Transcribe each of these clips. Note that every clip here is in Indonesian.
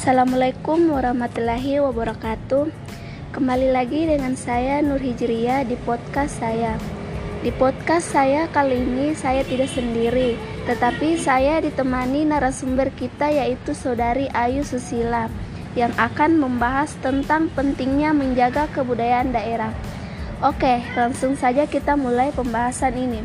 Assalamualaikum warahmatullahi wabarakatuh. Kembali lagi dengan saya Nur Hijriya di podcast saya. Di podcast saya kali ini saya tidak sendiri, tetapi saya ditemani narasumber kita yaitu Saudari Ayu Susila yang akan membahas tentang pentingnya menjaga kebudayaan daerah. Oke, langsung saja kita mulai pembahasan ini.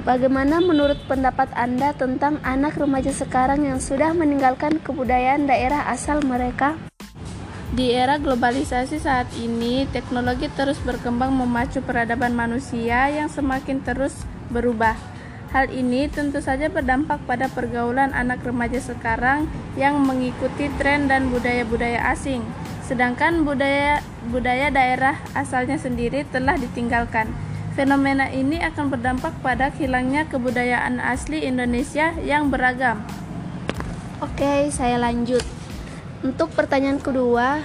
Bagaimana menurut pendapat Anda tentang anak remaja sekarang yang sudah meninggalkan kebudayaan daerah asal mereka? Di era globalisasi saat ini, teknologi terus berkembang memacu peradaban manusia yang semakin terus berubah. Hal ini tentu saja berdampak pada pergaulan anak remaja sekarang yang mengikuti tren dan budaya-budaya asing, sedangkan budaya budaya daerah asalnya sendiri telah ditinggalkan. Fenomena ini akan berdampak pada hilangnya kebudayaan asli Indonesia yang beragam. Oke, saya lanjut. Untuk pertanyaan kedua,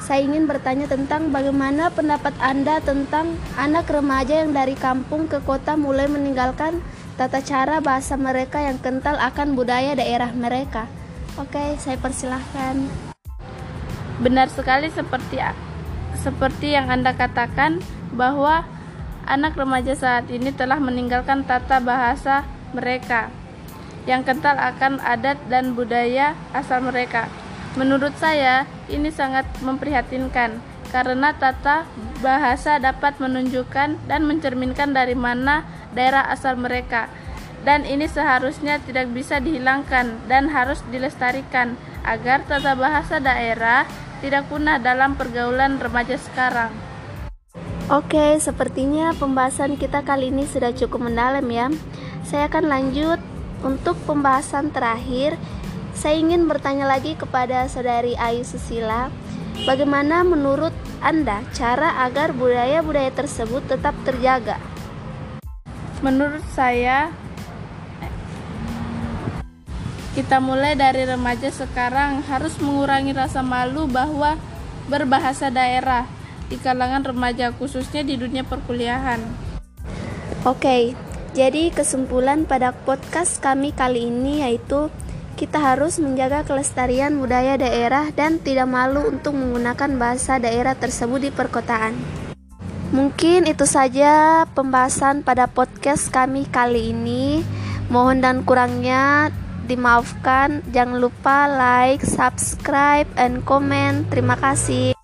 saya ingin bertanya tentang bagaimana pendapat Anda tentang anak remaja yang dari kampung ke kota mulai meninggalkan tata cara bahasa mereka yang kental akan budaya daerah mereka. Oke, saya persilahkan. Benar sekali seperti seperti yang Anda katakan bahwa anak remaja saat ini telah meninggalkan tata bahasa mereka yang kental akan adat dan budaya asal mereka. Menurut saya, ini sangat memprihatinkan karena tata bahasa dapat menunjukkan dan mencerminkan dari mana daerah asal mereka. Dan ini seharusnya tidak bisa dihilangkan dan harus dilestarikan agar tata bahasa daerah tidak punah dalam pergaulan remaja sekarang. Oke, sepertinya pembahasan kita kali ini sudah cukup mendalam ya. Saya akan lanjut untuk pembahasan terakhir. Saya ingin bertanya lagi kepada Saudari Ayu Susila, bagaimana menurut Anda cara agar budaya-budaya tersebut tetap terjaga? Menurut saya, kita mulai dari remaja sekarang harus mengurangi rasa malu bahwa berbahasa daerah di kalangan remaja khususnya di dunia perkuliahan. Oke, jadi kesimpulan pada podcast kami kali ini yaitu kita harus menjaga kelestarian budaya daerah dan tidak malu untuk menggunakan bahasa daerah tersebut di perkotaan. Mungkin itu saja pembahasan pada podcast kami kali ini. Mohon dan kurangnya dimaafkan. Jangan lupa like, subscribe, and comment. Terima kasih.